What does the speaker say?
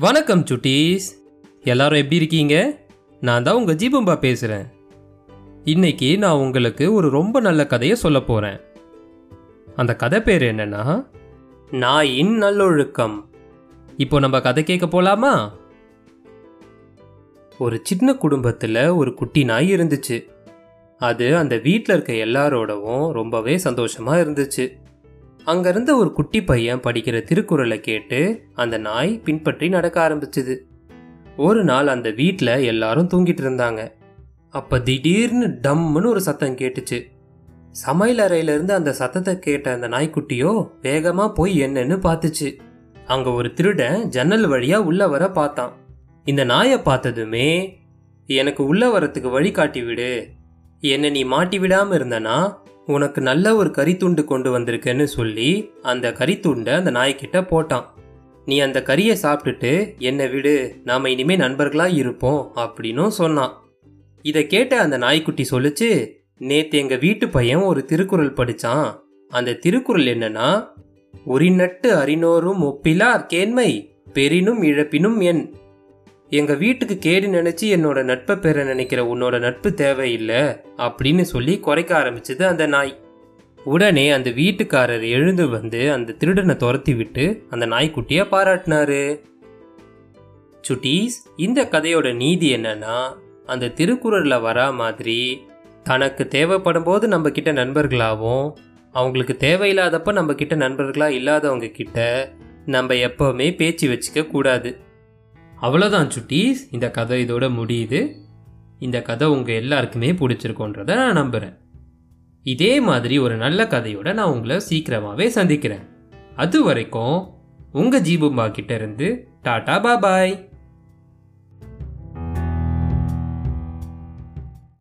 வணக்கம் சுட்டீஸ். எல்லாரும் எப்படி இருக்கீங்க? நான் தான் உங்கள் ஜீபம்பா பேசுகிறேன் இன்னைக்கு நான் உங்களுக்கு ஒரு ரொம்ப நல்ல கதையை சொல்ல போகிறேன் அந்த கதை பேர் என்னன்னா நாயின் நல்லொழுக்கம். இப்போ நம்ம கதை கேட்க போலாமா? ஒரு சின்ன குடும்பத்தில் ஒரு குட்டி நாய் இருந்துச்சு. அது அந்த வீட்டில் இருக்க எல்லாரோடவும் ரொம்பவே சந்தோஷமா இருந்துச்சு. அங்கிருந்த ஒரு குட்டி பையன் படிக்கிற திருக்குறளை கேட்டு அந்த நாய் பின்பற்றி நடக்க ஆரம்பிச்சுது. ஒரு நாள் அந்த வீட்டில் எல்லாரும் தூங்கிட்டு இருந்தாங்க. அப்ப திடீர்னு டம்முன்னு ஒரு சத்தம் கேட்டுச்சு. சமையல் அறையிலிருந்து அந்த சத்தத்தை கேட்ட அந்த நாய்க்குட்டியோ வேகமா போய் என்னன்னு பார்த்துச்சு. அங்க ஒரு திருடன் ஜன்னல் வழியா உள்ள வர பார்த்தான். இந்த நாயை பார்த்ததுமே எனக்கு உள்ள வரத்துக்கு வழி காட்டி விடு. என்னை நீ மாட்டி விடாம இருந்தனா உனக்கு நல்ல ஒரு கறித்துண்டு கொண்டு வந்திருக்கேன்னு சொல்லி அந்த கறித்துண்டை அந்த நாய்க்கிட்ட போட்டான். நீ அந்த கறியை சாப்பிட்டுட்டு என்னை விடு நாம இனிமே நண்பர்களா இருப்போம் அப்படின்னும் சொன்னான். இதை கேட்ட அந்த நாய்க்குட்டி சொல்லுச்சு நேத்து எங்க வீட்டு பையன் ஒரு திருக்குறள் படிச்சான். அந்த திருக்குறள் என்னன்னா உரிநட்டு அறினோரும் ஒப்பிலார் கேண்மை பெரினும் இழப்பினும் என் எங்க வீட்டுக்கு கேடு நினைச்சு என்னோட நட்பை பெற நினைக்கிற உன்னோட நட்பு தேவையில்லை அப்படின்னு சொல்லி குறைக்க ஆரம்பிச்சது அந்த நாய். உடனே அந்த வீட்டுக்காரர் எழுந்து வந்து அந்த திருடனை துரத்தி விட்டு அந்த நாய்க்குட்டிய பாராட்டினாரு. சுட்டீஸ் இந்த கதையோட நீதி என்னன்னா அந்த திருக்குறளில் வரா மாதிரி தனக்கு தேவைப்படும் போது நம்ம கிட்ட நண்பர்களாகவும் அவங்களுக்கு தேவையில்லாதப்ப நம்ம கிட்ட நண்பர்களாக இல்லாதவங்க கிட்ட நம்ம எப்பவுமே பேச்சு வச்சுக்க கூடாது. அவ்வளோதான் சுட்டீஸ். இந்த கதை இதோட முடியுது. இந்த கதை உங்கள் எல்லாருக்குமே பிடிச்சிருக்கோன்றத நான் நம்புகிறேன் இதே மாதிரி ஒரு நல்ல கதையோட நான் உங்களை சீக்கிரமாகவே சந்திக்கிறேன். அது வரைக்கும் உங்கள் ஜீபும்பா கிட்டேருந்து டாடா பாபாய்